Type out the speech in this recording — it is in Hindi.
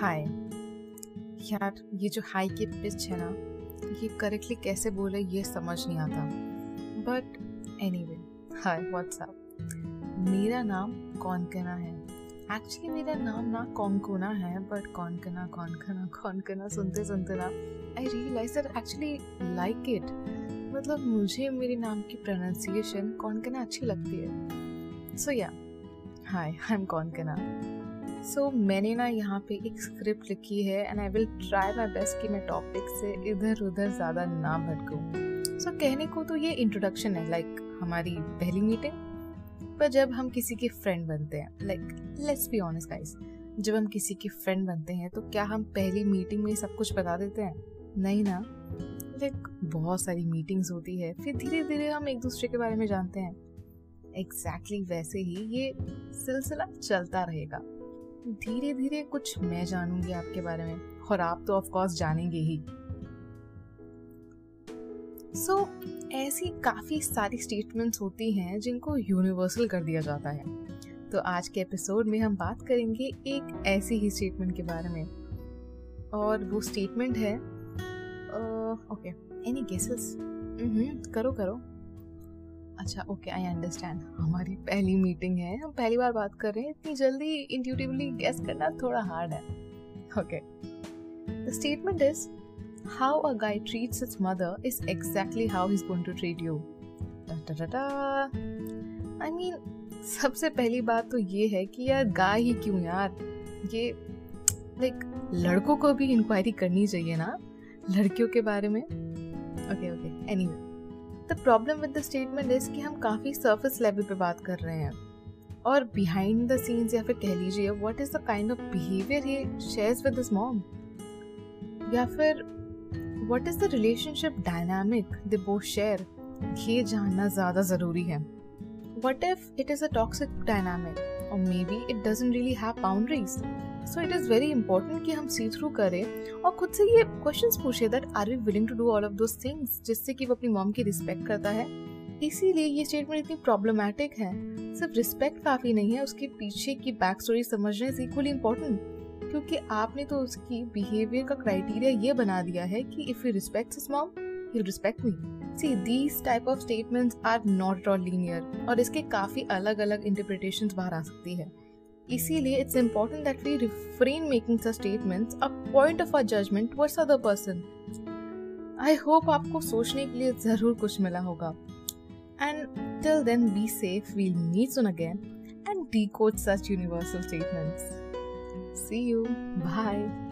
हाय। यार, ये जो हाई की पिच है ना, ये करेक्टली कैसे बोले ये समझ नहीं आता। But anyway hi what's up मेरा नाम कौनकना है। एक्चुअली मेरा नाम ना कौनकोना है बट कौनकना कौनकना कौनकना सुनते सुनते ना I realise that actually like it मतलब मुझे, मेरे नाम की प्रोनाउंसिएशन कौनकना अच्छी लगती है। सो या हाय I am Konkona. So so, मैंने ना यहाँ पे एक स्क्रिप्ट लिखी है and I will try my best कि मैं टॉपिक से इधर उधर ज़्यादा ना भटकूँ। सो so, कहने को तो ये इंट्रोडक्शन है लाइक like, हमारी पहली मीटिंग पर जब हम किसी के फ्रेंड बनते हैं like let's be honest guys जब हम किसी के फ्रेंड बनते हैं तो क्या हम पहली मीटिंग में सब कुछ बता देते हैं? नहीं ना। लाइक बहुत सारी मीटिंग्स होती है फिर धीरे धीरे हम एक दूसरे के बारे में जानते हैं। एग्जैक्टली exactly वैसे ही ये सिलसिला चलता रहेगा। धीरे धीरे कुछ मैं जानूँगी आपके बारे में और आप तो ऑफ़ कोर्स जानेंगे ही। सो so, ऐसी काफ़ी सारी स्टेटमेंट्स होती हैं जिनको यूनिवर्सल कर दिया जाता है। तो आज के एपिसोड में हम बात करेंगे एक ऐसी ही स्टेटमेंट के बारे में। और वो स्टेटमेंट है ओके एनी गेसेस करो करो। अच्छा ओके आई अंडरस्टैंड हमारी पहली मीटिंग है, हम पहली बार बात कर रहे हैं, इतनी जल्दी इंट्यूटिवली गेस करना थोड़ा हार्ड है। Okay the statement is how a guy treats his mother is exactly how is going to treat you I mean सबसे पहली बात तो ये है कि यार गाय ही क्यों यार? ये लाइक लड़कों को भी इंक्वायरी करनी चाहिए ना, लड़कियों के बारे में? Okay okay anyway the problem with the statement is कि हम काफ़ी सर्फेस लेवल पे बात कर रहे हैं। और बिहाइंड द सीन्स या फिर कह लीजिए what is the kind of behaviour he shares with his mom या फिर what is the relationship dynamic they both share ये जानना ज़्यादा ज़रूरी है। What if it is a toxic toxic dynamic or maybe it doesn't really have boundaries. So it is very important कि हम सी थ्रू करें और खुद से ये क्वेश्चन पूछे that are we willing to do all of those things जिससे कि वो अपनी मॉम की रिस्पेक्ट करता है? इसीलिए ये स्टेटमेंट इतनी प्रॉब्लमैटिक है। सिर्फ़ रिस्पेक्ट काफ़ी नहीं है, उसके पीछे की बैक स्टोरी समझना इज़ इक्वली इम्पोर्टेंट क्योंकि आपने तो उसकी बिहेवियर का क्राइटेरिया ये बना दिया है कि if you respect mom he respect me see these type of statements are not all linear और इसके काफ़ी अलग अलग इंटरप्रिटेशंस बाहर आ सकती है इसीलिए it's important that we refrain making such statements a point of a judgement towards other person I hope आपको सोचने के लिए ज़रूर कुछ मिला होगा and till then be safe we'll meet soon again and decode such universal statements. See you. Bye.